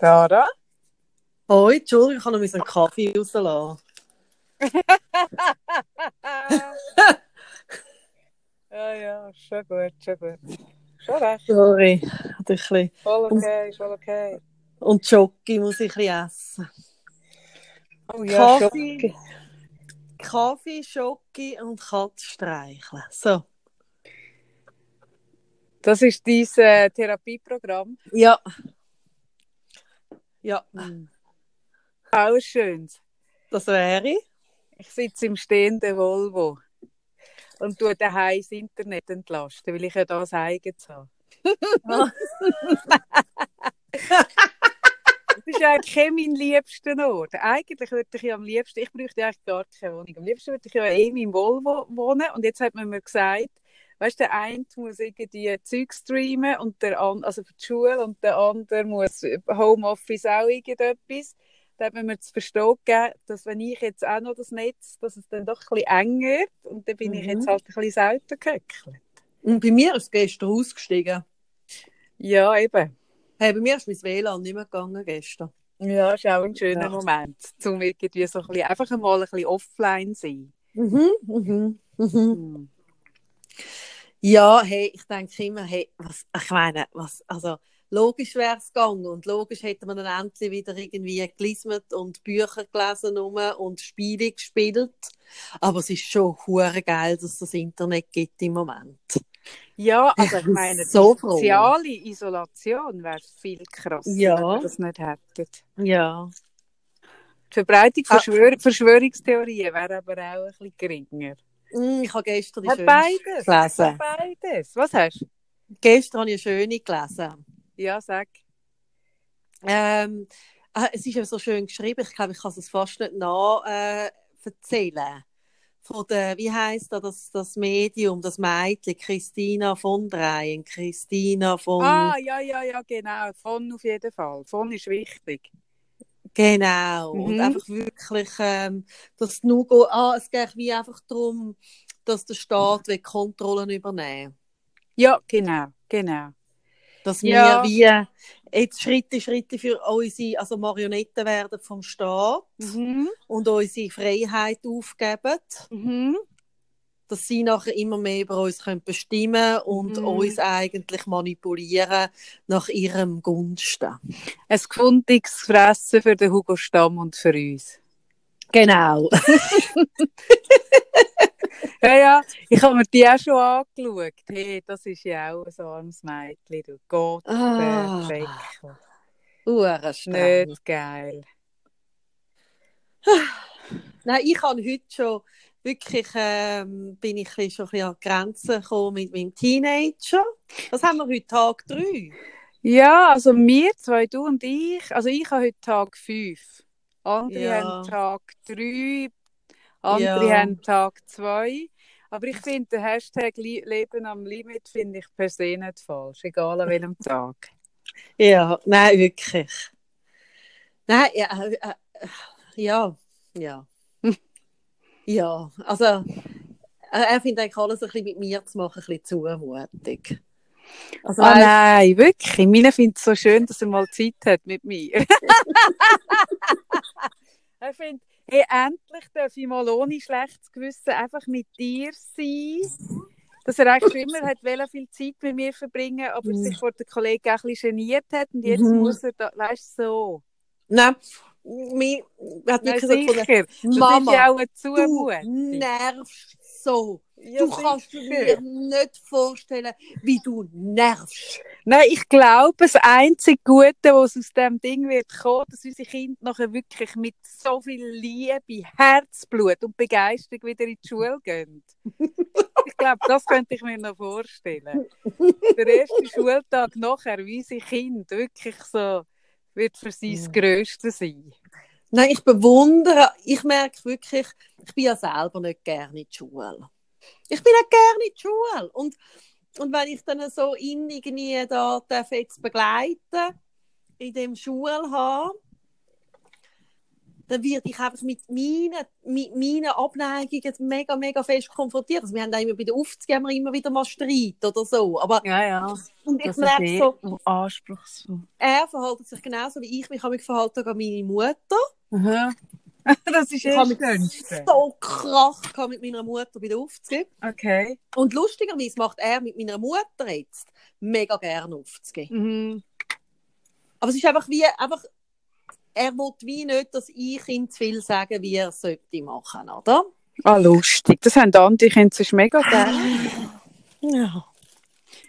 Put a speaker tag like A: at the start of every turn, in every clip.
A: Sarah?
B: Oh, Entschuldigung, ich habe noch einen Kaffee rauslassen.
A: ja, ja, schon gut, schon gut. Schon recht.
B: Sorry, hatte ich ein bisschen.
A: Voll okay, voll okay.
B: Und Jockey muss ich ein bisschen essen.
A: Oh ja,
B: Kaffee,
A: Schoki.
B: Kaffee, Jockey und Katze streicheln. So.
A: Das ist dein äh, Therapieprogramm.
B: Ja. Ja,
A: Auch schön.
B: das wäre.
A: Ich sitze im stehenden Volvo und tue daheim das Internet entlasten, weil ich ja das eigenes habe. Das ist eigentlich kein mein liebster Ort. Eigentlich würde ich ja am liebsten, ich bräuchte eigentlich gar keine Wohnung. Am liebsten würde ich ja eh in meinem Volvo wohnen. Und jetzt hat man mir gesagt, weißt der eine muss irgendwie Zeug streamen und der andere, also für die Schule und der andere muss Homeoffice auch irgendetwas. Da hat man mir zu verstehen gegeben, dass wenn ich jetzt auch noch das Netz, dass es dann doch ein bisschen eng wird. Und dann bin ich
B: Mhm.
A: jetzt halt ein bisschen selten gehöckelt.
B: Und bei mir ist es gestern ausgestiegen.
A: Ja, eben.
B: Hey, bei mir ist mein WLAN nicht mehr gegangen gestern.
A: Ja, ist auch ein schöner
B: Ja.
A: Moment, um irgendwie so ein bisschen, einfach einmal ein bisschen offline sein.
B: Mhm, mhm, mhm.
A: Hm.
B: Ja, hey, ich denke immer, hey, was, ich meine, was, also, logisch wäre es gegangen und logisch hätte man dann endlich wieder irgendwie gelismet und Bücher gelesen rum und Spiele gespielt. Aber es ist schon hure geil, dass es das Internet gibt im Moment.
A: Ja, also
B: Ich
A: meine,
B: so
A: die soziale Isolation wäre viel krasser,
B: Ja.
A: wenn wir das nicht hätten.
B: Ja.
A: Die Verbreitung von
B: Ah.
A: Schwör Verschwörungstheorien wäre aber auch ein bisschen geringer.
B: Mm, Ich habe gestern die
A: Hat
B: schöne
A: beides.
B: gelesen.
A: Hat beides. Was hast du?
B: Gestern habe ich eine schöne gelesen.
A: Ja, sag.
B: Ähm, ah, es ist ja so schön geschrieben, ich glaube, ich kann es fast nicht nach äh, erzählen. Von der, wie heißt da das, das Medium, das Mädchen, Christina von Dreien, Christina von,
A: Ah, ja, ja, ja, genau. Von auf jeden Fall. Von ist wichtig.
B: Genau. Und
A: Mhm.
B: einfach wirklich, ähm, dass nur go, ah, es geht wie einfach darum, dass der Staat will Kontrollen übernehmen.
A: Ja, genau, genau.
B: Dass
A: Ja.
B: wir wie jetzt Schritte, Schritte für unsere, also Marionetten werden vom Staat
A: Mhm.
B: und unsere Freiheit aufgeben.
A: Mhm.
B: Dass sie nachher immer mehr über uns können bestimmen und
A: Mhm.
B: uns eigentlich manipulieren nach ihrem Gunsten.
A: Ein gefundiges Fressen für den Hugo Stamm und für uns.
B: Genau.
A: Ja, ja, ich habe mir die auch schon angeschaut. Hey, das ist ja auch ein armes Mädchen. Du Gott,
B: Ah. Uhrenstreng.
A: Nicht geil.
B: Nein, ich habe heute schon wirklich, ähm, bin ich ein schon ein bisschen an die Grenzen gekommen mit meinem Teenager. Was haben wir heute? Tag 3?
A: Ja, also wir zwei, du und ich. Also ich habe heute Tag 5. Andere
B: Ja.
A: haben Tag 3. Andere
B: Ja.
A: haben Tag 2. Aber ich finde, den Hashtag Leben am Limit finde ich per se nicht falsch. Egal an welchem Tag.
B: Ja, nein, wirklich. Nein, ja, äh, äh, ja, ja. Ja, also, äh, er findet eigentlich alles ein bisschen mit mir zu machen, ein bisschen zumutig. Also, weißt-
A: nein, wirklich. Meine findet es so schön, dass er mal Zeit hat mit mir. er findet, hey, endlich darf ich mal ohne schlechtes Gewissen einfach mit dir sein. Dass er eigentlich schon immer hat wollen, viel Zeit mit mir verbringen, aber
B: Mhm.
A: sich vor den Kollegen auch ein bisschen geniert hat und jetzt
B: Mhm.
A: muss er da, weißt du, so.
B: Nein, mir hat so gefunden,
A: sicher. Ist
B: Mama,
A: ja auch
B: du nervst so.
A: Ja,
B: du kannst dir
A: sicher.
B: nicht vorstellen, wie du nervst.
A: Nein, ich glaube, das einzige Gute, was aus dem Ding wird kommen, dass unsere Kinder nachher wirklich mit so viel Liebe, Herzblut und Begeisterung wieder in die Schule gehen. Ich glaube, das könnte ich mir noch vorstellen. Der erste Schultag nachher, wie unsere Kinder wirklich so, wird für sie das. Grösste sein.
B: Nein, ich bewundere, ich merke wirklich, ich bin ja selber nicht gerne in die Schule. Ich bin nicht gerne in die Schule. Und, und wenn ich dann so ihn irgendwie da darf jetzt begleiten in dem Schulhaben, dann werde ich einfach mit meinen, mit meinen Abneigungen mega, mega fest konfrontiert. Also wir haben da immer bei den Aufzügen haben wir immer wieder mal Streit oder so. Aber
A: Ja, ja.
B: und ich
A: Das
B: merke
A: ist
B: so,
A: eh anspruchsvoll.
B: er verhält sich genauso wie ich mich habe mich verhalten an meine Mutter.
A: Aha. Das ist
B: Ich
A: eh Schönste.
B: so Krach gehabt mit meiner Mutter bei den Aufzügen.
A: Okay.
B: Und lustigerweise macht er mit meiner Mutter jetzt mega gerne Aufzüge.
A: Mhm.
B: Aber es ist einfach wie, einfach, er will wie nicht, dass ich ihm zu viel sage, wie er sollte machen, oder?
A: Ah, lustig. Das haben andere Kinder sonst mega gerne.
B: Ja.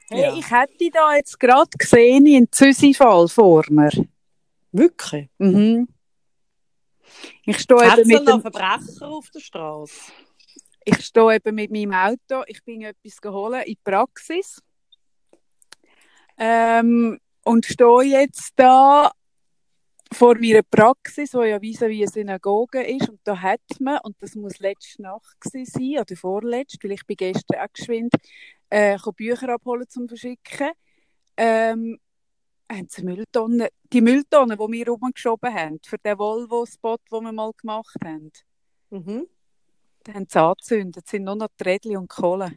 A: Hey,
B: Ja.
A: ich hätte da jetzt gerade gesehen, in Züsi-Fall vor mir.
B: Wirklich?
A: Mhm. Ich stehe eben
B: es
A: mit dem,
B: Verbrecher auf der Straße?
A: ich stehe eben mit meinem Auto. Ich bin etwas geholt in die Praxis. Ähm, und stehe jetzt da vor meiner Praxis, wo ja vis wie eine Synagoge ist. Und da hat man, und das muss letzte Nacht sein, oder vorletzt, weil ich bin gestern auch geschwind, äh, Bücher abholen zum Verschicken. Ähm, haben sie Mülltonnen, die Mülltonnen, die wir rumgeschoben haben, für den Volvo-Spot, den wir mal gemacht haben,
B: Mhm.
A: die haben sie angezündet. Sind nur noch die Rädchen und Kohle.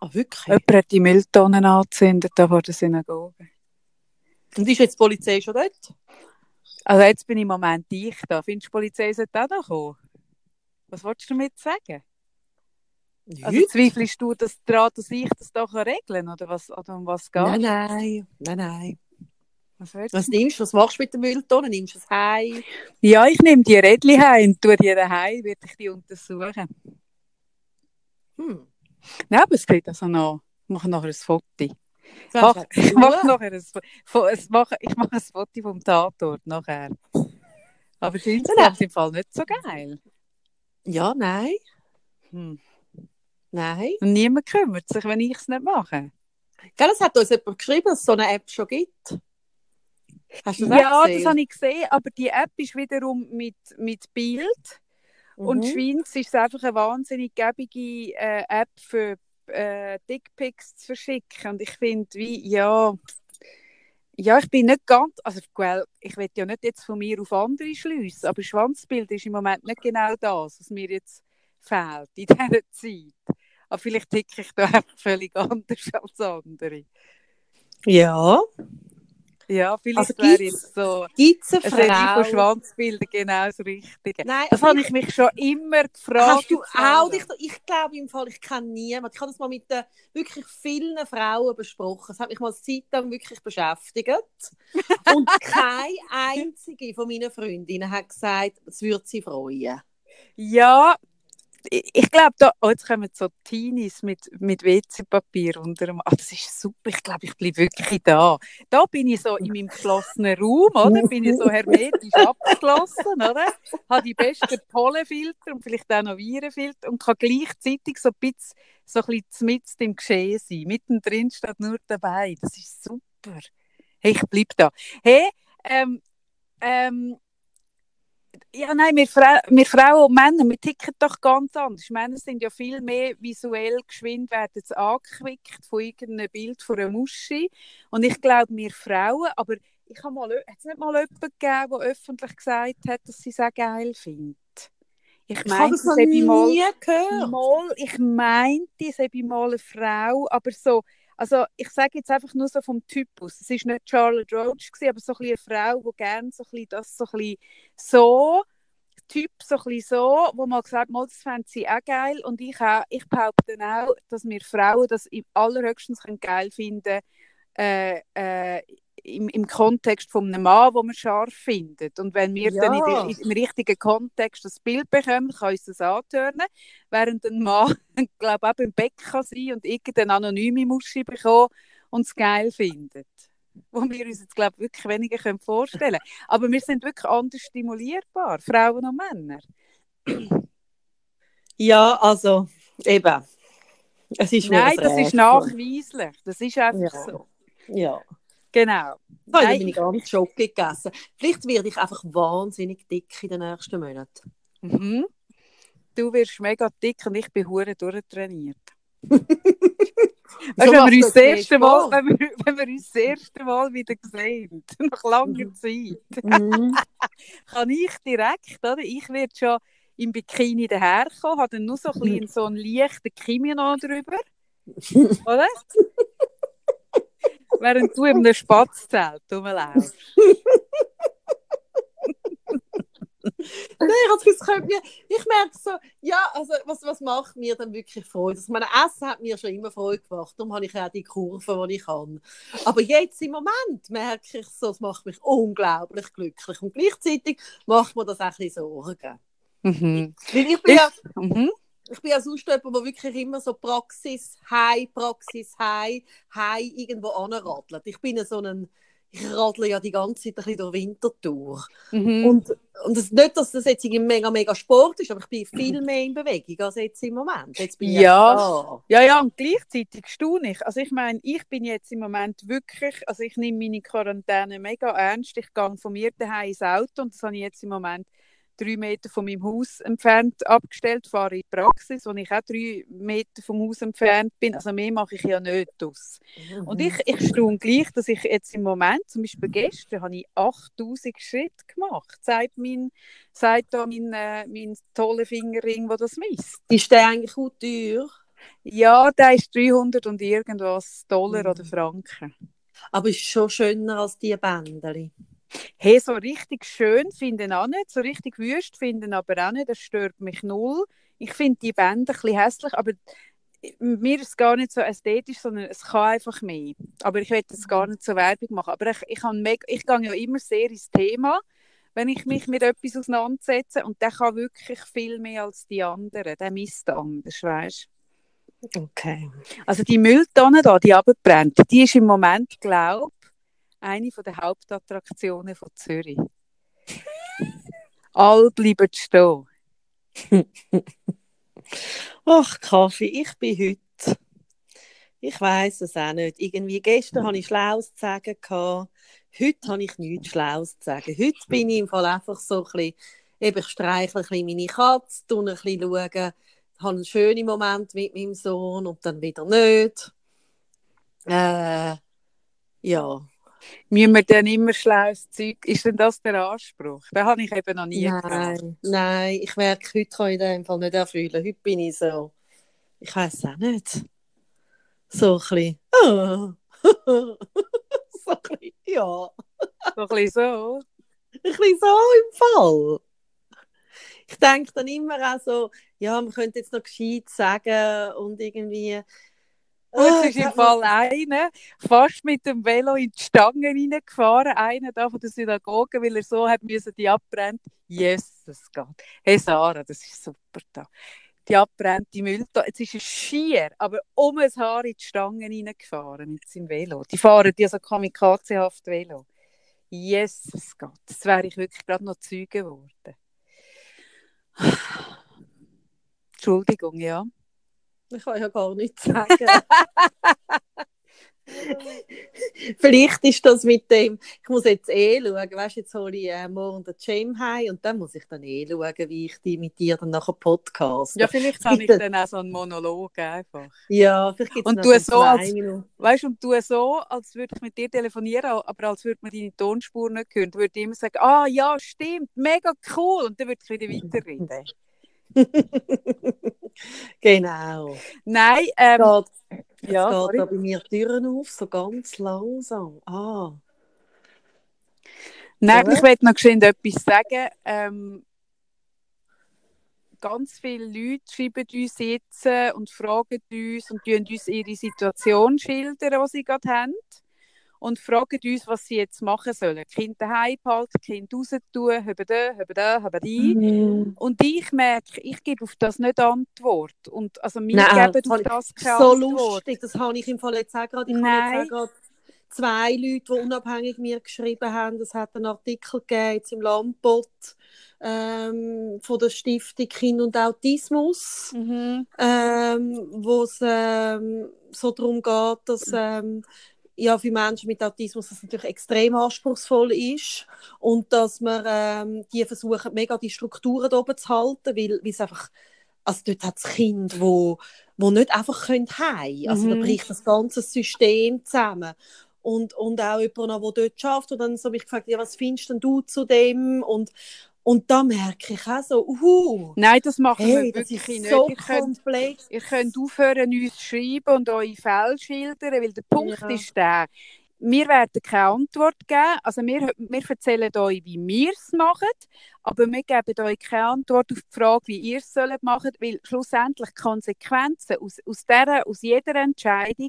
B: Ah, wirklich?
A: Jemand hat die Mülltonnen angezündet, da vor der Synagoge.
B: Und ist jetzt die Polizei schon dort?
A: Also jetzt bin ich im Moment ich da. Findest du, die Polizei sollte auch noch kommen? Was wolltest du damit sagen? Also zweifelst du dass daran, dass ich das da regeln kann? Oder, was, oder um was geht
B: Nein, nein, nein, nein.
A: Was
B: Was nimmst du? Was machst du mit den Mülltonnen? Nimmst du es heim?
A: Ja, ich nehme die Rädchen heim und tue die daheim, werde ich die untersuchen.
B: Hm.
A: Nein, aber es geht also noch. Ich mache nachher ein Foto. Mach,
B: zu
A: nachher ein, es mache, ich mache ein Foto vom Tatort nachher. Aber sonst
B: Genau.
A: ist es im Fall nicht so geil.
B: Ja, nein,
A: Hm.
B: nein.
A: Und niemand kümmert sich, wenn ich es nicht mache.
B: Gell, es hat uns jemand geschrieben, dass es so eine App schon gibt. Hast du das
A: Ja,
B: auch
A: das
B: gesehen?
A: habe ich gesehen, aber die App ist wiederum mit, mit Bild. Und
B: Mhm.
A: Schweiz ist einfach eine wahnsinnig gäbige äh, App für äh, Dickpics zu verschicken. Und ich finde, wie, ja, ja, ich bin nicht ganz, also well, ich will ja nicht jetzt von mir auf andere schliessen, aber Schwanzbild ist im Moment nicht genau das, was mir jetzt fehlt in dieser Zeit. Aber vielleicht ticke ich da einfach völlig anders als andere.
B: Ja.
A: Ja, vielleicht
B: Also
A: wäre
B: gibt's-
A: jetzt so
B: Gibt es eine
A: eine Serie von
B: Frau?
A: Schwanzbildern genau das Richtige.
B: Nein,
A: Das habe ich mich schon immer gefragt.
B: Hast du auch dich, ich glaube im Fall, ich kenne niemanden. Ich habe das mal mit den wirklich vielen Frauen besprochen. Das hat mich mal eine Zeit lang wirklich beschäftigt. Und keine einzige von meinen Freundinnen hat gesagt, es würde sie freuen.
A: Ja, ich, glaube, da, oh, jetzt kommen so Teenies mit, mit WC-Papier unter dem. Ah, das ist super. Ich glaube, ich bleibe wirklich da. Da bin ich so in meinem geschlossenen Raum, oder? Bin ich so hermetisch abgeschlossen, oder? Habe die besten Pollenfilter und vielleicht auch noch Virenfilter und kann gleichzeitig so ein bisschen, so ein bisschen mitten im Geschehen sein. Mittendrin steht nur dabei. Das ist super. Hey, ich bleibe da. Hey, ähm, ähm, ja, nein, wir, Fra wir Frauen und Männer, wir ticken doch ganz anders. Männer sind ja viel mehr visuell geschwind, werden sie angeklickt von irgendeinem Bild von einer Muschi. Und ich glaube, wir Frauen, aber ich habe mal, hat es nicht mal jemanden gegeben, der öffentlich gesagt hat, dass sie es auch geil findet? Ich
B: Ich habe
A: meinte,
B: das noch
A: habe mal,
B: nie gehört.
A: mal, ich meinte, es habe mal eine Frau, aber so, also ich sage jetzt einfach nur so vom Typus. Es war nicht Charlotte Roach, aber so ein eine Frau, die gerne so ein das so ein so, Typ so ein bisschen so, wo man gesagt hat, das fände sie auch geil und ich, auch, ich behaupte auch, dass wir Frauen das im allerhöchstens können geil finden äh, äh, im, im Kontext von einem Mann, wo man scharf findet. Und wenn wir
B: Ja.
A: dann in der, im richtigen Kontext das Bild bekommen, kann uns das antören. Während ein Mann, glaube ich, auch im Bett kann sein und irgendeine anonyme Muschi bekommen und es geil findet. Wo wir uns jetzt, glaube ich, wirklich weniger können vorstellen können. Aber wir sind wirklich anders stimulierbar, Frauen und Männer.
B: Ja, also eben. Es ist
A: Nein,
B: ein
A: das ist nachweislich. Das ist einfach
B: Ja.
A: so.
B: Ja.
A: Genau.
B: Ich habe
A: Nein,
B: meine ganze Schoki gegessen. Vielleicht werde ich einfach wahnsinnig dick in den nächsten Monaten.
A: Mhm. Du wirst mega dick und ich bin hure durchtrainiert. Weißt,
B: So
A: wenn, wir uns
B: das
A: erste Mal, wenn, wir, wenn wir uns das erste Mal wieder sehen, nach langer Zeit,
B: Mhm.
A: kann ich direkt, oder? Ich werde schon im Bikini daherkommen, habe dann nur so ein bisschen so einen leichten Kimono drüber, oder? Während du in einem Spatzzelt rumlaufst.
B: Nein, also es könnte mir, ich merke so, ja, also was, was macht mir dann wirklich Freude? Also, meine Essen hat mir schon immer Freude gemacht, darum habe ich auch die Kurven, die ich kann. Aber jetzt im Moment merke ich so, es macht mich unglaublich glücklich und gleichzeitig macht mir das auch ein bisschen Sorgen.
A: Mhm.
B: Weil ich bin ja,
A: Mhm.
B: Ich bin ja sonst jemand, der wirklich immer so Praxis, High, Praxis, High, High irgendwo anradelt. Ich bin ja so ein, ich radle ja die ganze Zeit ein bisschen durch Winter durch.
A: Mhm.
B: Und, und das, nicht, dass das jetzt irgendwie mega, mega Sport ist, aber ich bin viel mehr in Bewegung als jetzt im Moment. Jetzt bin ich
A: Ja.
B: da.
A: Ja, ja, und gleichzeitig staune ich. Also ich meine, ich bin jetzt im Moment wirklich, also ich nehme meine Quarantäne mega ernst. Ich gehe von mir daheim ins Auto und das habe ich jetzt im Moment drei Meter von meinem Haus entfernt abgestellt, fahre in die Praxis, wo ich auch drei Meter vom Haus entfernt bin. Also mehr mache ich ja nicht aus. Und ich, ich staune gleich, dass ich jetzt im Moment, zum Beispiel gestern, habe ich 8000 Schritte gemacht, sagt, mein, sagt da mein, äh, mein toller Fingerring, der das misst.
B: Ist der eigentlich auch teuer?
A: Ja, der ist 300 und irgendwas Dollar
B: Mhm.
A: oder Franken.
B: Aber ist schon schöner als die Bändeli.
A: Hey, so richtig schön finden auch nicht, so richtig wüst finden aber auch nicht, das stört mich null. Ich finde die Bänder ein bisschen hässlich, aber mir ist es gar nicht so ästhetisch, sondern es kann einfach mehr. Aber ich will jetzt gar nicht so Werbung machen. Aber ich, ich, mega, ich gehe ja immer sehr ins Thema, wenn ich mich mit etwas auseinandersetze und der kann wirklich viel mehr als die anderen. Der misst anders, weißt
B: Okay.
A: Also die Mülltonne da, die abbrennt, die ist im Moment, glaube eine der Hauptattraktionen von Zürich. All bleiben stehen.
B: Ach, Kaffee, ich bin heute. Ich weiß es auch nicht. Irgendwie gestern hatte ich Schlaues zu sagen. gehabt. Heute habe ich nichts Schlaues zu sagen. Heute bin ich im Fall einfach so ein bisschen, eben, ich streichle ein bisschen meine Katze, tue ein bisschen schauen, habe einen schönen Moment mit meinem Sohn und dann wieder nicht. Äh, ja.
A: Müssen wir dann immer schlaues Zeug? Ist denn das der Anspruch? Den habe ich eben noch nie gehabt.
B: Nein, nein, ich merke, heute kann ich den Fall nicht erfüllen. Heute bin ich so, ich weiß auch nicht, so ein bisschen, ah. so ein bisschen, ja,
A: So ein bisschen so.
B: ein bisschen so im Fall. Ich denke dann immer auch so, ja, man könnte jetzt noch gescheit sagen und irgendwie.
A: Und jetzt
B: Ah,
A: ist im Fall einer fast mit dem Velo in die Stangen reingefahren, einer da von der Synagoge, weil er so hat müssen, die abbrennt. Jesus Gott. Hey Sarah, das ist super da. Die abbrennte Mülltonne. Jetzt ist er schier, aber um ein Haar in die Stangen reingefahren mit seinem Velo. Die fahren ja so kamikazehaft Velo. Jesus Gott, das wäre ich wirklich gerade noch Zeuge geworden. Entschuldigung, ja.
B: Ich kann ja gar nichts sagen. Vielleicht ist das mit dem, ich muss jetzt eh schauen, weißt du, jetzt hole ich äh, morgen den Jam heim und dann muss ich dann eh schauen, wie ich die mit dir dann nachher podcast.
A: Ja, vielleicht habe ich dann auch so einen Monolog einfach.
B: ja vielleicht gibt es
A: du
B: so
A: so, als-. Weißt du, und tu so, als würde ich mit dir telefonieren, aber als würde man deine Tonspur nicht hören. Du würdest immer sagen, ah ja, stimmt, mega cool. Und dann würde ich wieder weiterreden.
B: genau.
A: Nein, ähm,
B: Geht, jetzt
A: ja,
B: geht
A: sorry.
B: da bei mir Türen auf, so ganz langsam. Ah.
A: Nein,
B: Ja.
A: ich möchte noch geschwind etwas sagen. Ähm, ganz viele Leute schreiben uns jetzt äh, und fragen uns und tun uns ihre Situation schildern, die sie gerade haben. Und fragen uns, was sie jetzt machen sollen. Kind daheim behalten, Kind raus tun, haben da, haben da, haben die.
B: Mhm.
A: Und ich merke, ich gebe auf das nicht Antwort. Und also
B: Nein,
A: geben
B: das
A: auf das keine
B: so
A: Antwort.
B: lustig, das habe ich im Fall jetzt auch gerade. Ich
A: Nein.
B: habe jetzt auch gerade zwei Leute, die unabhängig mir geschrieben haben. Es hat einen Artikel gegeben jetzt im Lampot ähm, von der Stiftung Kind und Autismus,
A: Mhm.
B: ähm, wo es ähm, so darum geht, dass ähm, ja, für Menschen mit Autismus das natürlich extrem anspruchsvoll ist und dass man ähm, die versuchen, mega die Strukturen da oben zu halten, weil es einfach, also dort hat das Kind, wo wo nicht einfach können heim. Also mhm. da bricht das ganze System zusammen. Und, und auch jemand, der dort schafft und dann so mich gefragt, ja, was findest denn du zu dem? Und, und da merke ich auch so, uh,
A: Nein, das machen
B: hey,
A: wir wirklich
B: nicht. So ihr, könnt,
A: ihr könnt aufhören, uns zu schreiben und eure Fälle schildern, weil der Punkt ja. ist der, wir werden keine Antwort geben. Also wir, wir erzählen euch, wie wir es machen, aber wir geben euch keine Antwort auf die Frage, wie ihr es machen sollt, weil schlussendlich die Konsequenzen aus, aus, der, aus jeder Entscheidung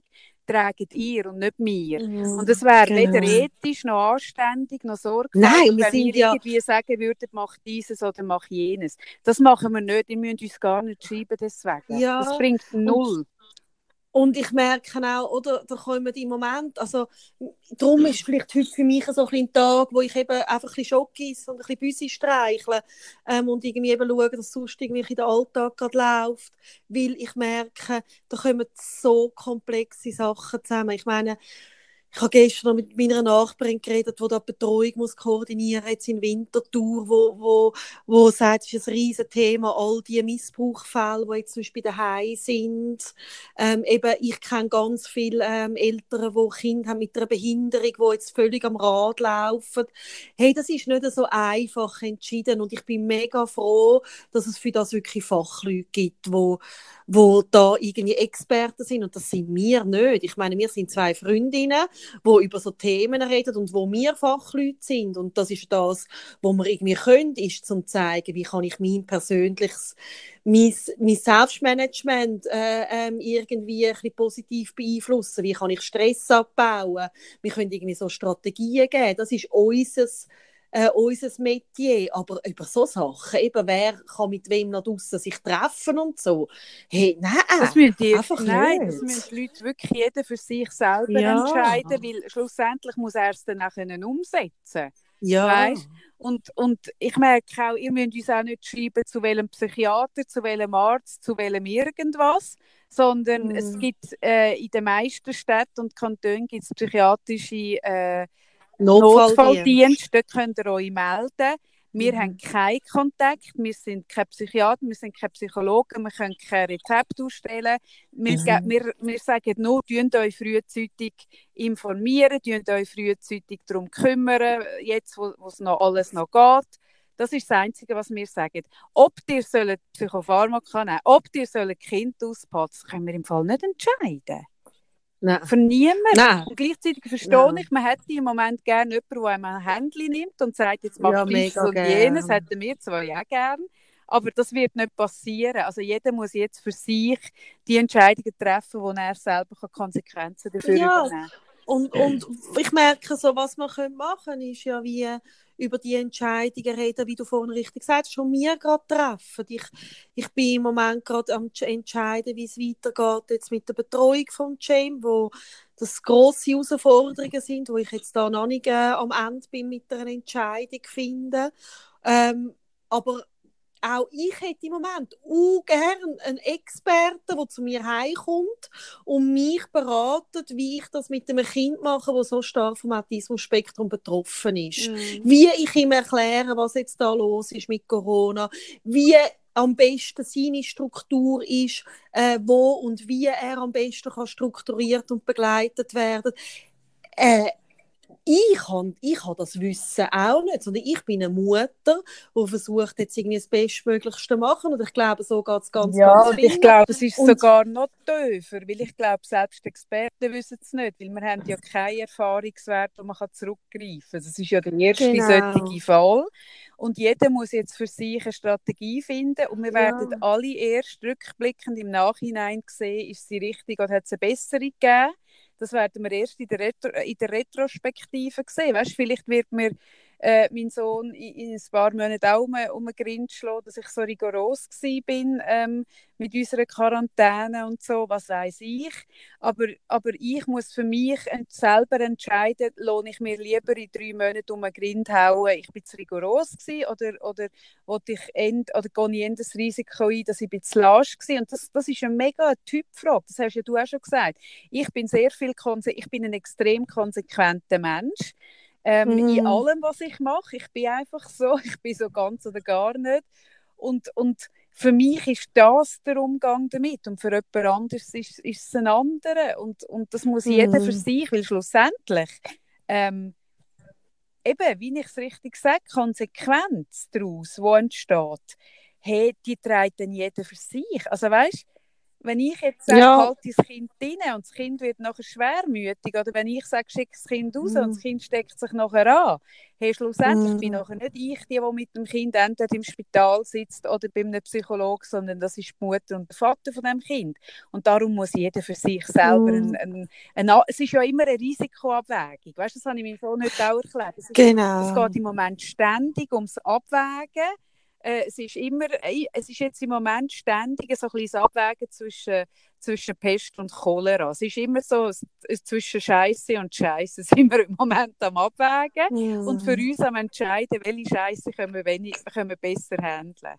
A: tragen ihr und nicht wir. Mhm, und es wäre genau. weder ethisch, noch anständig, noch sorgfältig,
B: Nein,
A: wir
B: wenn wir ja...
A: irgendwie sagen würden, mach dieses oder mach jenes. Das machen wir nicht, ihr müsst uns gar nicht schreiben deswegen.
B: Ja.
A: Das bringt null.
B: Und und ich merke auch, oder, da kommen die Momente, also darum ist vielleicht heute für mich so ein, Tag, wo ich eben einfach ein bisschen Schockis und ein bisschen Büsi streichle ähm, und irgendwie eben schaue, dass sonst irgendwie in der Alltag gerade läuft, weil ich merke, da kommen so komplexe Sachen zusammen. Ich meine, ich habe gestern noch mit meiner Nachbarin geredet, die da Betreuung muss koordinieren jetzt in Winterthur, wo, wo, wo sagt, es ist ein riesiges Thema, all die Missbrauchsfälle, die jetzt zum Beispiel daheim sind. Ähm, eben, ich kenne ganz viele ähm, Eltern, die Kinder haben mit einer Behinderung, die jetzt völlig am Rad laufen. Hey, das ist nicht so einfach entschieden und ich bin mega froh, dass es für das wirklich Fachleute gibt, wo wo da irgendwie Experten sind und das sind wir nicht. Ich meine, wir sind zwei Freundinnen, wo über so Themen reden und wo wir Fachleute sind. Und das ist das, wo wir irgendwie können, ist zum zeigen, wie kann ich mein persönliches, mein, mein Selbstmanagement äh, ähm, irgendwie ein bisschen positiv beeinflussen, wie kann ich Stress abbauen, wir können irgendwie so Strategien geben, das ist unseres äh, unser Metier. Aber über so Sachen, eben wer kann mit wem nach draußen sich treffen und so. Hey, nein,
A: das müssen die, einfach nein, nicht. das müssen die Leute wirklich jeder für sich selber ja. entscheiden, weil schlussendlich muss er es dann nachher umsetzen.
B: Ja.
A: Weißt? Und, und ich merke auch, ihr müsst uns auch nicht schreiben, zu welchem Psychiater, zu welchem Arzt, zu welchem irgendwas, sondern mm. es gibt äh, in den meisten Städten und Kantonen gibt es psychiatrische äh, Notfalldienst. Dort könnt ihr euch melden. Wir mhm. haben keinen Kontakt, wir sind keine Psychiater, wir sind keine Psychologen, wir können kein Rezept ausstellen. Wir, mhm. wir, wir sagen nur, tünt euch frühzeitig informieren, tünt euch frühzeitig darum kümmern, jetzt wo es noch alles noch geht. Das ist das Einzige, was wir sagen. Ob ihr Psychopharmaka nehmen ob ihr Kind auspassen können wir im Fall nicht entscheiden.
B: Nein.
A: Für niemanden.
B: Nein.
A: Und gleichzeitig verstehe ich, man hätte im Moment gerne jemanden, der einem ein Handy nimmt und sagt, jetzt mach ja, dies und gern. jenes, hätten wir zwar ja gerne. Aber das wird nicht passieren. Also jeder muss jetzt für sich die Entscheidungen treffen, wo er selber Konsequenzen dafür ja. übernehmen kann.
B: Und, und ich merke so, was man machen können, ist ja wie über die Entscheidungen reden, wie du vorhin richtig gesagt hast, schon mir gerade treffen. Ich, ich bin im Moment gerade am entscheiden, wie es weitergeht jetzt mit der Betreuung von James, wo das grosse Herausforderungen sind, wo ich jetzt da noch nicht äh, am Ende bin mit einer Entscheidung finde. Ähm, aber auch ich hätte im Moment auch gerne einen Experten, der zu mir heimkommt und mich beratet, wie ich das mit einem Kind mache, das so stark vom Autismus-Spektrum betroffen ist. Mm. Wie ich ihm erkläre, was jetzt da los ist mit Corona, wie am besten seine Struktur ist, äh, wo und wie er am besten kann strukturiert und begleitet werden. Äh, ich habe ich hab das Wissen auch nicht, sondern ich bin eine Mutter, die versucht, jetzt irgendwie das Bestmöglichste zu machen. Und ich glaube, so geht es ganz,
A: ja,
B: ganz
A: viel. ich glaube, es ist und sogar noch tiefer, weil ich glaube, selbst Experten wissen es nicht, weil wir haben ja keinen Erfahrungswert, wo man zurückgreifen kann. Das ist ja der erste genau. solche Fall. Und jeder muss jetzt für sich eine Strategie finden und wir ja. werden alle erst rückblickend im Nachhinein sehen, ist sie richtig oder hat es eine bessere gegeben das werden wir erst in der, Retro in der Retrospektive sehen. Weißt, vielleicht wird mir äh, mein Sohn in, in, ein paar Monaten auch um, um den Grind schlagen, dass ich so rigoros bin ähm, mit unserer Quarantäne und so, was weiß ich. Aber, aber ich muss für mich selber entscheiden, lohne ich mir lieber in drei Monaten um den Grind hauen, ich bin zu rigoros gewesen, oder, oder, ich end, oder gehe ich das Risiko ein, dass ich bisschen lasch war. Und das, das ist eine mega Typfrage, das hast ja du auch schon gesagt. Ich bin sehr viel, ich bin ein extrem konsequenter Mensch ähm, mm. in allem, was ich mache. Ich bin einfach so, ich bin so ganz oder gar nicht. Und, und für mich ist das der Umgang damit und für jemand anderes ist, ist es ein anderer und, und das muss jeder für mhm. sich, weil schlussendlich ähm, eben, wie ich es richtig sage, Konsequenz daraus, die entsteht, hey, die trägt dann jeder für sich. Also weißt wenn ich jetzt sage, ja. halt dein Kind drin und das Kind wird nachher schwermütig, oder wenn ich sage, schick das Kind raus mm. und das mhm. Kind steckt sich nachher an, hey, schlussendlich mm. bin nachher nicht ich die, die mit dem Kind entweder im Spital sitzt oder bei einem Psychologen, sondern das ist die Mutter und der Vater von dem Kind. Und darum muss jeder für sich selber mm. ein, ein, ein, es ist ja immer eine Risikoabwägung, weißt du, das habe ich mir vorhin nicht auch erklärt. Es,
B: genau.
A: es geht im Moment ständig ums Abwägen äh, es ist immer, äh, es ist jetzt im Moment ständig so ein bisschen Abwägen zwischen, zwischen Pest und Cholera. Es ist immer so, zwischen Scheiße und Scheiße sind wir im Moment am Abwägen ja. und für uns am entscheiden, welche Scheiße können wir, wenig, können wir besser handeln.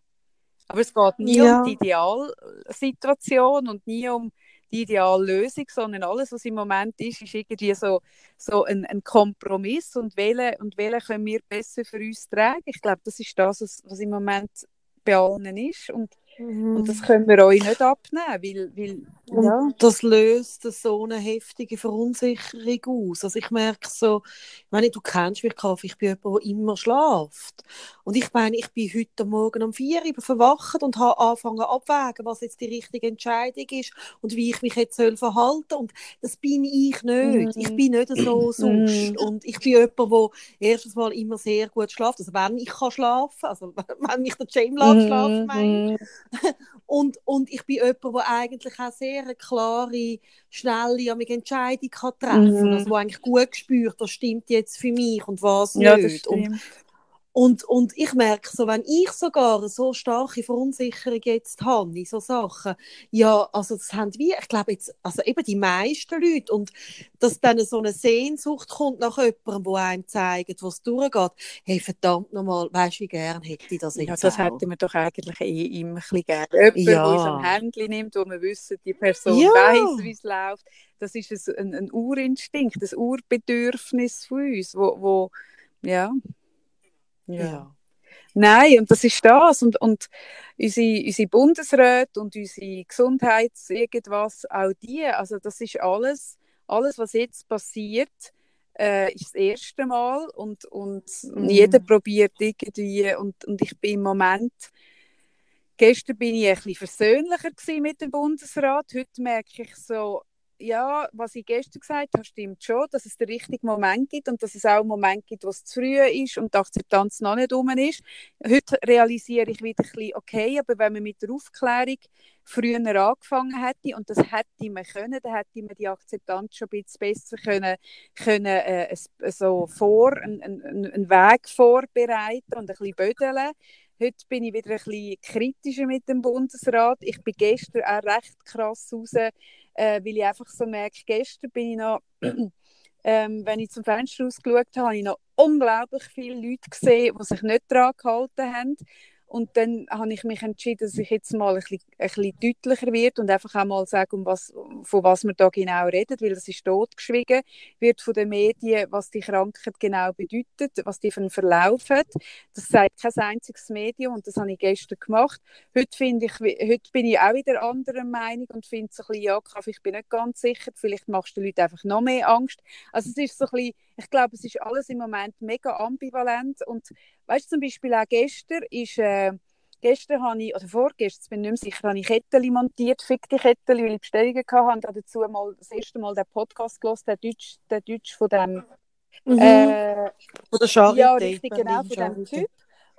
A: Aber es geht nie ja. um die Idealsituation und nie um die ideale Lösung, sondern alles, was im Moment ist, ist irgendwie so, so ein, ein Kompromiss und welche, und welche können wir besser für uns tragen. Ich glaube, das ist das, was, was im Moment bei allen ist und Mhm. Und das können wir euch nicht abnehmen, weil, weil
B: ja. das löst so eine heftige Verunsicherung aus. Also ich merke so, ich meine, du kennst mich, Kaffee, ich bin jemand, der immer schläft. Und ich meine, ich bin heute Morgen um vier Uhr verwacht und habe angefangen abwägen, was jetzt die richtige Entscheidung ist und wie ich mich jetzt soll verhalten Und das bin ich nicht. Mhm. Ich bin nicht so mhm. sonst. Und ich bin jemand, der erstens mal immer sehr gut schläft. Also wenn ich kann schlafen, also wenn mich der James lässt schlafen, meine und, und ich bin jemand, der eigentlich auch sehr eine klare, schnelle Entscheidung kann treffen kann. Mhm. Also, wo eigentlich gut spürt, was stimmt jetzt für mich und was ja, nicht. Und, und, und ich merke so, wenn ich sogar so starke Verunsicherung jetzt habe in so Sachen, ja, also das haben wir, ich glaube jetzt, also eben die meisten Leute und dass dann so eine Sehnsucht kommt nach jemandem, der einem zeigt, was durchgeht, hey, verdammt nochmal, weißt du, wie gern hätte ich das jetzt
A: Ja, das auch. hätten wir doch eigentlich eh immer ein bisschen gerne. Jemand, ja. der uns am Handy nimmt, wo wir wissen, die Person ja. weiß, wie es läuft, das ist ein, ein Urinstinkt, ein Urbedürfnis von uns, wo, wo ja, ja. Nein, und das ist das. Und, und unsere, unsere Bundesräte und unsere Gesundheits-, irgendwas, auch die, also das ist alles, alles was jetzt passiert, äh, ist das erste Mal und, und, und mm. jeder probiert irgendwie und, und ich bin im Moment, gestern bin ich ein bisschen versöhnlicher mit dem Bundesrat, heute merke ich so, ja, was ich gestern gesagt habe, stimmt schon, dass es den richtigen Moment gibt und dass es auch einen Moment gibt, wo es zu früh ist und die Akzeptanz noch nicht um ist. Heute realisiere ich wieder ein bisschen, okay, aber wenn man mit der Aufklärung früher angefangen hätte und das hätte man können, dann hätte man die Akzeptanz schon ein bisschen besser können, können äh, so vor, einen, einen Weg vorbereiten und ein bisschen bödeln. Heute bin ich wieder ein bisschen kritischer mit dem Bundesrat. Ich bin gestern auch recht krass raus äh, weil ich einfach so merke, gestern bin ich noch, ähm, wenn ich zum Fenster rausgeschaut habe, habe ich noch unglaublich viele Leute gesehen, die sich nicht daran gehalten haben. Und dann habe ich mich entschieden, dass ich jetzt mal ein bisschen, ein bisschen deutlicher werde und einfach auch mal sage, um was, von was wir da genau reden, weil es ist totgeschwiegen wird von den Medien, was die Krankheit genau bedeutet, was die für einen Verlauf hat. Das sagt kein einziges Medium und das habe ich gestern gemacht. Heute, finde ich, heute bin ich auch wieder anderer Meinung und finde so ein bisschen, ja, ich bin nicht ganz sicher, vielleicht machst du den Leuten einfach noch mehr Angst. Also es ist so ein bisschen, ich glaube, es ist alles im Moment mega ambivalent und weißt du, zum Beispiel auch gestern ist, äh, gestern habe ich, oder vorgestern, bin ich nicht mehr sicher, habe ich Kettchen montiert, fickte Kettchen, weil ich Bestellungen hatte und dazu mal das erste Mal den Podcast gelesen, der Deutsch, der Deutsch von dem
B: mhm. äh, von der Charité.
A: Ja, richtig, genau, von dem Typ.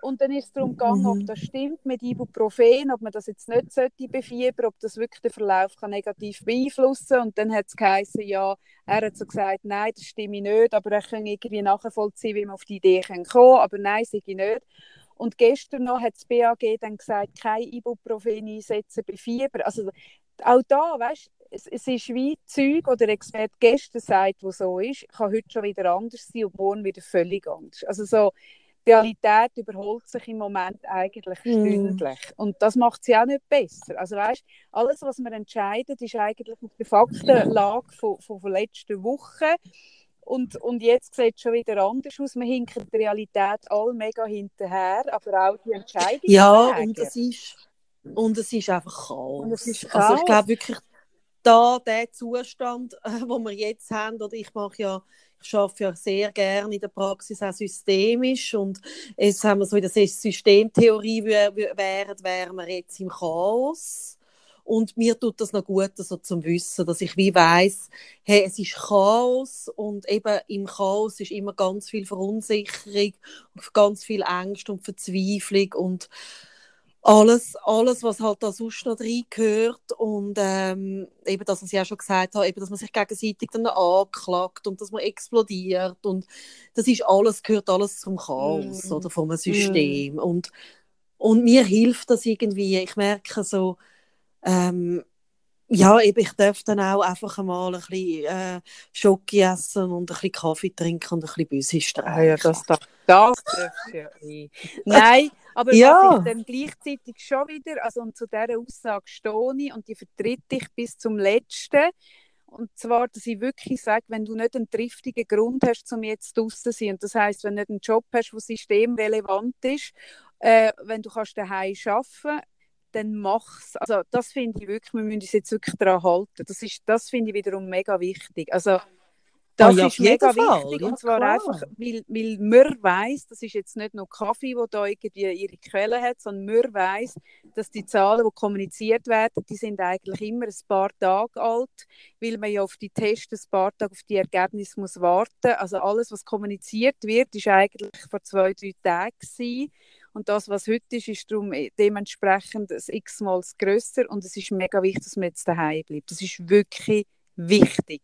A: Und dann ist es darum gegangen, mhm. ob das stimmt mit Ibuprofen, ob man das jetzt nicht sollte befiebern, ob das wirklich den Verlauf kann negativ beeinflussen Und dann hat es geheißen, ja, er hat so gesagt, nein, das stimmt nicht, aber er kann irgendwie nachvollziehen, wie man auf die Idee kommen kann, aber nein, sage ich nicht. Und gestern noch hat das BAG dann gesagt, kein Ibuprofen einsetzen bei Fieber. Also auch da, weißt es, es ist wie Zeug oder Experte gestern sagt, wo so ist, kann heute schon wieder anders sein und morgen wieder völlig anders. Also so, die Realität überholt sich im Moment eigentlich mm. stündlich. Und das macht sie auch nicht besser. Also weißt, alles, was man entscheidet, ist eigentlich auf der Faktenlage von, von, von letzter Woche. Und, und jetzt sieht es schon wieder anders aus. Man hinkt der Realität all mega hinterher, aber auch die Entscheidung.
B: Ja, und das ist und es ist einfach Chaos.
A: Und es ist
B: Also ich
A: Chaos.
B: glaube wirklich, da der Zustand, äh, wo wir jetzt haben, oder ich mache ja, ich arbeite ja sehr gerne in der Praxis auch systemisch und jetzt haben wir so in der Systemtheorie wär- wär- wären, wären wir jetzt im Chaos. Und mir tut das noch gut, so zum Wissen, dass ich wie weiß, hey, es ist Chaos und eben im Chaos ist immer ganz viel Verunsicherung, und ganz viel Angst und Verzweiflung und alles, alles, was halt da sonst noch reingehört und ähm, eben das, was ich auch schon gesagt habe, eben, dass man sich gegenseitig dann anklagt und dass man explodiert und das ist alles, gehört alles zum Chaos
A: Mm.
B: oder vom System und, und mir hilft das irgendwie, ich merke so, ähm, ja, eben, ich darf dann auch einfach mal ein bisschen äh, Schoki essen und ein bisschen Kaffee trinken und ein bisschen Büsi streichen.
A: Ah ja, das darf das darfst du ja eh. Nein, aber
B: Ja.
A: was ich dann gleichzeitig schon wieder, also und zu dieser Aussage stehe ich und die vertrete ich bis zum Letzten. Und zwar, dass ich wirklich sage, wenn du nicht einen triftigen Grund hast, um jetzt draußen zu sein, und das heisst, wenn du nicht einen Job hast, der systemrelevant ist, äh, wenn du kannst daheim arbeiten dann mach's. Also das finde ich wirklich, wir müssen uns jetzt wirklich daran halten. Das, ist, das finde ich wiederum mega wichtig. Also das
B: ja,
A: ist mega
B: Fall.
A: wichtig
B: Ja,
A: und zwar
B: klar.
A: einfach, weil, weil man weiss, das ist jetzt nicht nur Kaffee, wo da irgendwie ihre Quelle hat, sondern man weiss, dass die Zahlen, die kommuniziert werden, die sind eigentlich immer ein paar Tage alt, weil man ja auf die Tests ein paar Tage auf die Ergebnisse muss warten. Also alles, was kommuniziert wird, ist eigentlich vor zwei, drei Tagen gewesen. Und das, was heute ist, ist darum dementsprechend ein x-mal grösser und es ist mega wichtig, dass man jetzt daheim bleibt. Das ist wirklich wichtig.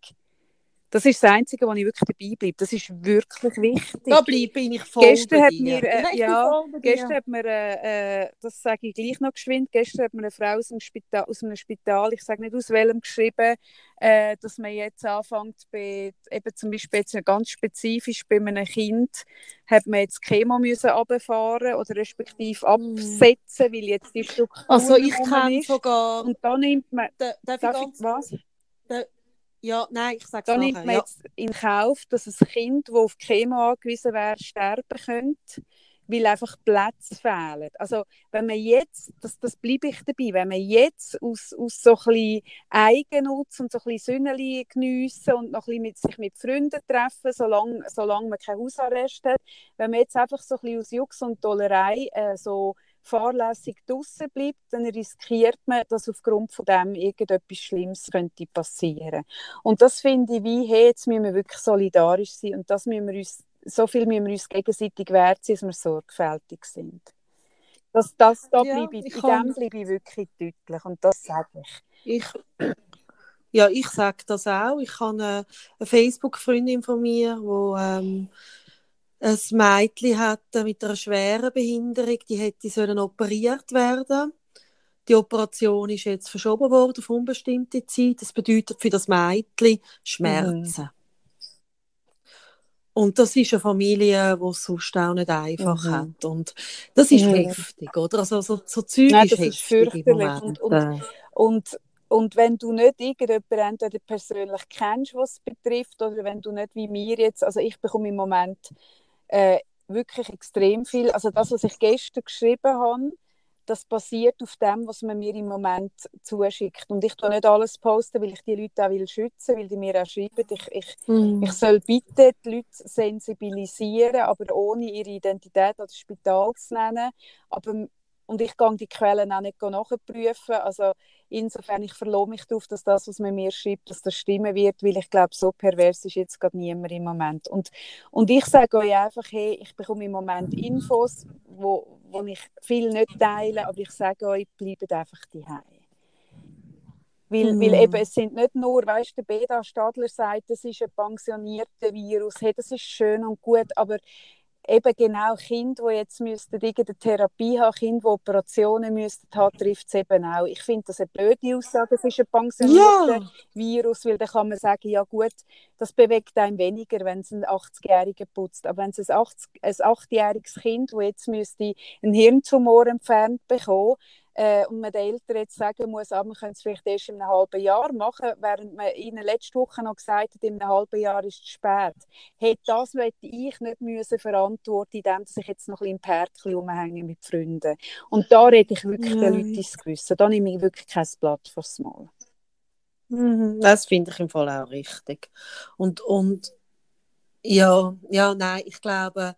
A: Das ist das Einzige, wo ich wirklich dabei bleibe. Das ist wirklich wichtig.
B: Da bleib, bin ich voll
A: Gestern
B: bei
A: hat mir, äh,
B: Nein,
A: ja. Gestern hat mir, äh, äh, das sage ich gleich noch geschwind, gestern hat mir eine Frau aus, dem Spital, aus einem Spital, ich sage nicht aus welchem, geschrieben, äh, dass man jetzt anfängt, bei, eben zum Beispiel jetzt ganz spezifisch bei einem Kind, hat man jetzt Chemo müssen runterfahren oder respektive absetzen, weil jetzt die Struktur
B: Hm. Also ich
A: ist.
B: sogar...
A: Und da nimmt man,
B: Da, darf
A: darf ich,
B: ganz,
A: was?
B: Ja, nein, ich sage es
A: nimmt
B: nachher.
A: man
B: Ja.
A: jetzt in Kauf, dass ein Kind, das auf Chemo angewiesen wäre, sterben könnte, weil einfach Plätze fehlen. Also wenn man jetzt, das, das bleibe ich dabei, wenn man jetzt aus, aus so ein Eigennutz und so ein Sünneli geniessen und noch ein mit, sich mit Freunden treffen, solange, solange man keinen Hausarrest hat, wenn man jetzt einfach so ein aus Jux und Tollerei äh, so fahrlässig draußen bleibt, dann riskiert man, dass aufgrund von dem irgendetwas Schlimmes könnte passieren. Und das finde ich wie, hey, jetzt müssen wir wirklich solidarisch sein und das müssen wir uns, so viel müssen wir uns gegenseitig wert sein, dass wir sorgfältig sind. Das, das, da
B: Ja,
A: bleibe ich,
B: ich kann-
A: dem bleibe ich wirklich deutlich und das sage ich.
B: Ich, ja, ich sage das auch. Ich habe eine, eine Facebook-Freundin von mir, die ähm, ein Mädchen hat mit einer schweren Behinderung, die hätte sollen operiert werden. Die Operation ist jetzt verschoben worden auf unbestimmte Zeit. Das bedeutet für das Mädchen Schmerzen. Und das ist eine Familie, die es sonst auch nicht einfach
A: Mhm.
B: hat. Und das ist
A: Mhm.
B: heftig, oder? Also so, so Zeug
A: Nein,
B: ist
A: das ist fürchterlich.
B: Moment.
A: Und- und-. Und, und wenn du nicht irgendjemanden entweder persönlich kennst, was es betrifft, oder wenn du nicht wie mir jetzt, also ich bekomme im Moment äh, wirklich extrem viel, also das, was ich gestern geschrieben habe, das basiert auf dem, was man mir im Moment zuschickt. Und ich tue nicht alles posten, weil ich die Leute auch will schützen, weil die mir auch schreiben, ich, ich,
B: Mhm.
A: ich soll bitte die Leute sensibilisieren, aber ohne ihre Identität das Spital zu nennen. Aber, und ich gehe die Quellen auch nicht nachprüfen. Also insofern, ich verlasse mich darauf, dass das, was man mir schreibt, dass das stimmen wird, weil ich glaube, so pervers ist jetzt gerade niemand im Moment. Und, und ich sage euch einfach, hey, ich bekomme im Moment Infos, wo, wo ich viel nicht teile, aber ich sage euch, bleibt einfach daheim. Weil,
B: Mhm.
A: weil eben, es sind nicht nur, weißt du, der Beda Stadler sagt, das ist ein pensionierter Virus, hey, das ist schön und gut, aber eben genau Kinder, die jetzt müssten irgendeine Therapie haben, Kinder, die Operationen müssten haben, trifft es eben auch. Ich finde das eine blöde Aussage, es ist ein pensionierter
B: Ja,
A: Virus, weil dann kann man sagen, ja gut, das bewegt einen weniger, wenn es ein 80-Jähriger putzt. Aber wenn es ein, 80, ein 8-jähriges Kind, das jetzt müsste einen Hirntumor entfernt bekommen, äh, und man den Eltern jetzt sagen muss, aber ah, man könnte es vielleicht erst in einem halben Jahr machen, während man ihnen letzte Woche noch gesagt hat, in einem halben Jahr ist es spät. Hey, das möchte ich nicht müssen verantworten, indem ich jetzt noch ein bisschen im Pärkchen rumhänge mit Freunden. Und da rede ich wirklich Nein. den Leuten ins Gewissen. Da nehme ich wirklich kein Blatt fürs Mal.
B: Mhm, das finde ich im Fall auch richtig. Und, und ja, ja, nein, ich glaube,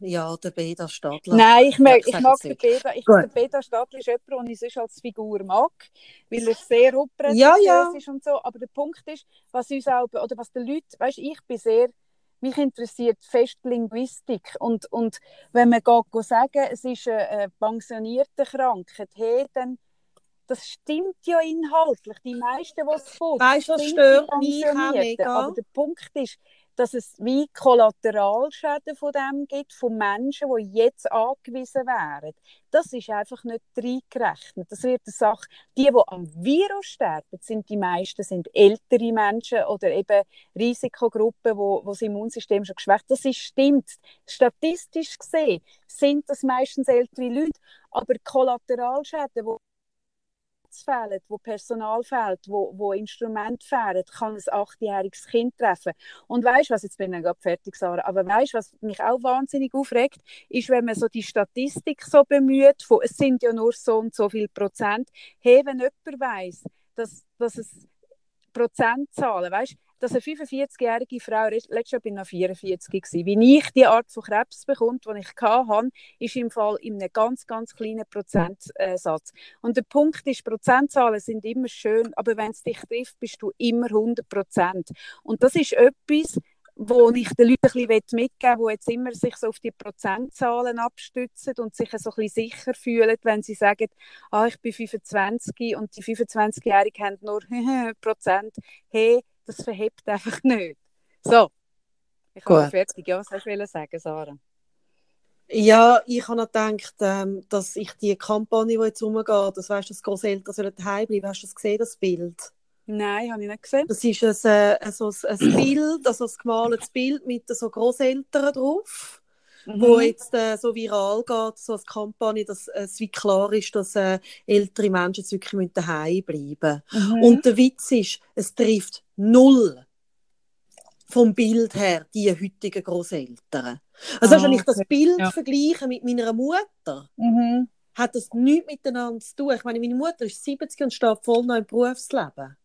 B: ja, der Beda Stadler.
A: Nein, ich mag, ich mag den Beda. Ich, der Beda Stadler ist jemand, den ich sonst als Figur mag, weil er sehr operativ ja, ja. ist und so. Aber der Punkt ist, was uns auch, oder was die Leute, weißt ich bin sehr, mich interessiert fest Linguistik. Und, und wenn man geht, sagen, es ist eine pensionierte Krankheit, hey, dann das stimmt ja inhaltlich. Die meisten, die es
B: folgen, weißt, was stört mich auch mega?
A: Aber der Punkt ist, dass es wie Kollateralschäden von dem gibt, von Menschen, die jetzt angewiesen wären. Das ist einfach nicht reingerechnet. Das wird eine Sache. Die, die am Virus sterben, sind die meisten sind ältere Menschen oder eben Risikogruppen, wo, wo das Immunsystem schon geschwächt Das ist, stimmt. Statistisch gesehen sind das meistens ältere Leute, aber Kollateralschäden, die Platz fehlt, wo Personal fehlt, wo, wo Instrumente fehlen, kann ein achtjähriges Kind treffen. Und weißt du was, jetzt bin ich gerade fertig, Sarah, aber weißt du was mich auch wahnsinnig aufregt, ist, wenn man so die Statistik so bemüht, von, es sind ja nur so und so viel Prozent, hey, wenn jemand weiss, dass, dass es Prozentzahlen, weißt dass eine 45-jährige Frau, letztes Jahr bin ich noch 44 gewesen, wie ich die Art von Krebs bekommt, die ich hatte, ist im Fall in einem ganz, ganz kleinen Prozentsatz. Und der Punkt ist, Prozentzahlen sind immer schön, aber wenn es dich trifft, bist du immer 100 Prozent. Und das ist etwas, wo ich den Leuten ein bisschen mitgeben will, die jetzt immer sich so auf die Prozentzahlen abstützen und sich so ein bisschen sicher fühlen, wenn sie sagen, ah, ich bin 25 und die 25-Jährigen haben nur Prozent. Hey, das verhebt einfach nicht. So, ich bin fertig. Ja, was hast du sagen, Sarah?
B: Ja, ich habe noch gedacht, ähm, dass ich die Kampagne, die jetzt umgeht, das weißt, dass Großeltern sollen daheim bleiben. Hast du das gesehen, das Bild?
A: Nein, habe ich nicht gesehen.
B: Das ist ein, äh, so ein Bild, also ein gemaltes Bild mit so Großeltern drauf, mhm. wo jetzt äh, so viral geht, so eine Kampagne, dass äh, es wie klar ist, dass äh, ältere Menschen jetzt wirklich daheim bleiben müssen. Mhm. Und der Witz ist, es trifft null vom Bild her die heutigen Großeltern. Also ah, wenn ich das Bild ja. vergleiche mit meiner Mutter, mhm. hat das nichts miteinander zu tun. Ich meine, meine Mutter ist 70 und steht voll noch im Berufsleben.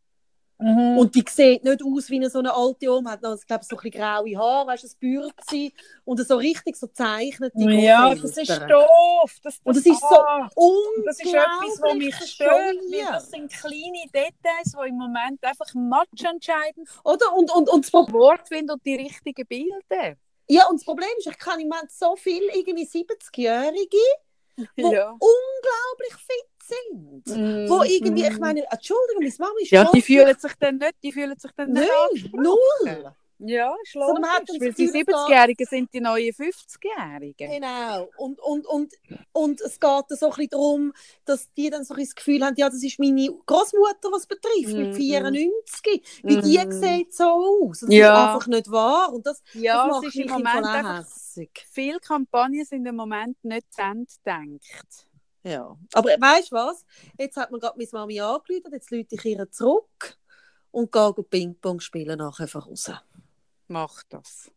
B: Mhm. Und die sieht nicht aus wie eine so eine alte Oma, hat noch, ich glaube, so ein bisschen graue Haare, weißt ein Bürzi und so richtig so zeichnet.
A: Ja, das ist doof. Das, das,
B: und das ist so ah, unglaublich
A: Das ist etwas, was mich stört, das sind kleine Details, die im Moment einfach matchentscheidend
B: Oder? Und, und, und
A: das Wort finden und die richtigen Bilder.
B: Ja, und das Problem ist, ich kann im Moment so viele irgendwie 70-Jährige, die ja. unglaublich fit sind. Mm, wo irgendwie, ich meine, Entschuldigung, meine Mama ist
A: Ja, die fühlen sich dann nicht, die fühlen sich dann
B: nicht Nein, null.
A: Ja, logisch, weil die 70-Jährigen sind die neuen 50-Jährigen.
B: Genau. Und, und, und, und es geht so ein bisschen darum, dass die dann so ein das Gefühl haben, ja, das ist meine Großmutter, was betrifft, mm mit 94. Mm Wie die sieht so aus. Das ja. ist einfach nicht wahr. Und das,
A: ja,
B: das
A: macht es ist im Moment einfach, viele Kampagnen sind im Moment nicht zu Ende gedacht.
B: Ja, aber weißt du was? Jetzt hat man gerade meine Mami angerufen, jetzt lüte ich ihr zurück und gehe Ping-Pong spielen nachher einfach raus.
A: Mach das.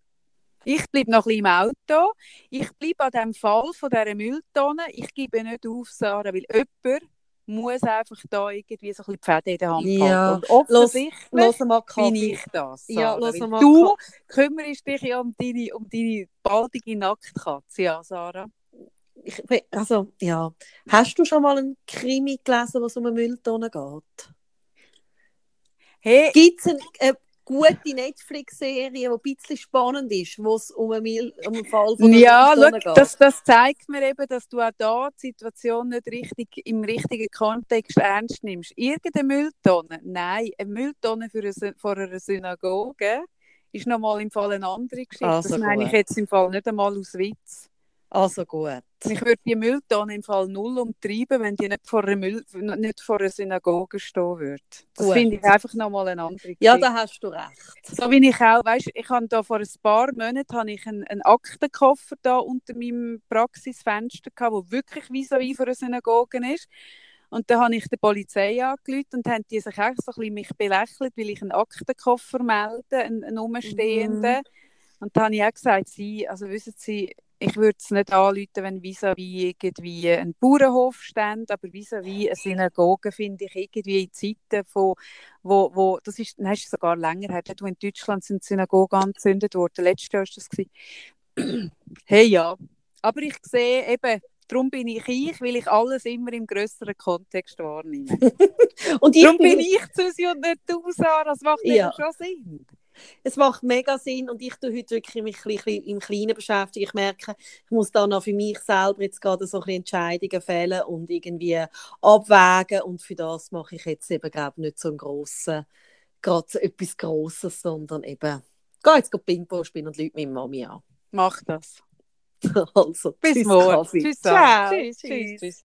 A: Ich bleibe noch ein bisschen im Auto. Ich bleibe an dem Fall von dieser Mülltonne. Ich gebe nicht auf, Sarah, weil jemand muss einfach da irgendwie so ein bisschen Pferde in der Hand
B: ja.
A: halten. Und offensichtlich
B: los, los
A: bin ich das.
B: Sarah. Ja, los
A: du kümmerst dich ja um deine, um deine baldige Nacktkatze, ja, Sarah
B: ich, also, ja. Hast du schon mal einen Krimi gelesen, was um eine Mülltonne geht?
A: Hey.
B: Gibt es eine, eine gute Netflix-Serie, die ein bisschen spannend ist, wo es um einen, um einen Fall von
A: Ja, look, geht? Das, das zeigt mir eben, dass du auch da die Situation nicht richtig im richtigen Kontext ernst nimmst. Irgendeine Mülltonne? Nein, eine Mülltonne für eine, vor einer Synagoge ist nochmal im Fall eine andere Geschichte. Also das meine ich jetzt im Fall nicht einmal aus Witz.
B: Also gut.
A: Ich würde die Mülltonne im Fall null umtreiben, wenn die nicht vor einer, Müll nicht vor einer Synagoge stehen würde. Das finde ich einfach nochmal eine andere
B: Ja,
A: Geschichte.
B: da hast du recht.
A: So wie ich auch, weißt, ich habe da vor ein paar Monaten habe ich einen, einen Aktenkoffer da unter meinem Praxisfenster gehabt, wo wirklich vis-à-vis von einer Synagoge ist. Und dann habe ich die Polizei angerufen und haben die sich echt so ein bisschen mich belächelt, weil ich einen Aktenkoffer melde, einen, einen umstehenden. Und dann habe ich auch gesagt, sie, also wissen Sie, ich würde es nicht anrufen, wenn vis-à-vis irgendwie ein Bauernhof steht, aber vis-à-vis eine Synagoge finde ich irgendwie in Zeiten von, wo, wo das ist, nein, ist sogar länger her, dort, wo in Deutschland sind Synagogen angezündet worden, letztes Jahr war das. gewesen. Hey, ja. Aber ich sehe eben, darum bin ich ich, weil ich alles immer im grösseren Kontext wahrnehme.
B: Und
A: darum
B: bin
A: ich Susi und nicht du, Sarah. Das macht
B: ja.
A: schon Sinn.
B: Es macht mega Sinn und ich tue heute wirklich mich ein bisschen im Kleinen beschäftigen. Ich merke, ich muss da noch für mich selber jetzt gerade so ein bisschen Entscheidungen fällen und irgendwie abwägen und für das mache ich jetzt eben glaube nicht so einen grossen, gerade so etwas Grosses, sondern eben, gehe jetzt gerade Ping-Pong spielen und Leute meine Mami an.
A: Mach das.
B: Also,
A: Bis
B: tschüss,
A: morgen. Tschüss,
B: Ciao.
A: Sarah. Tschüss, tschüss, tschüss.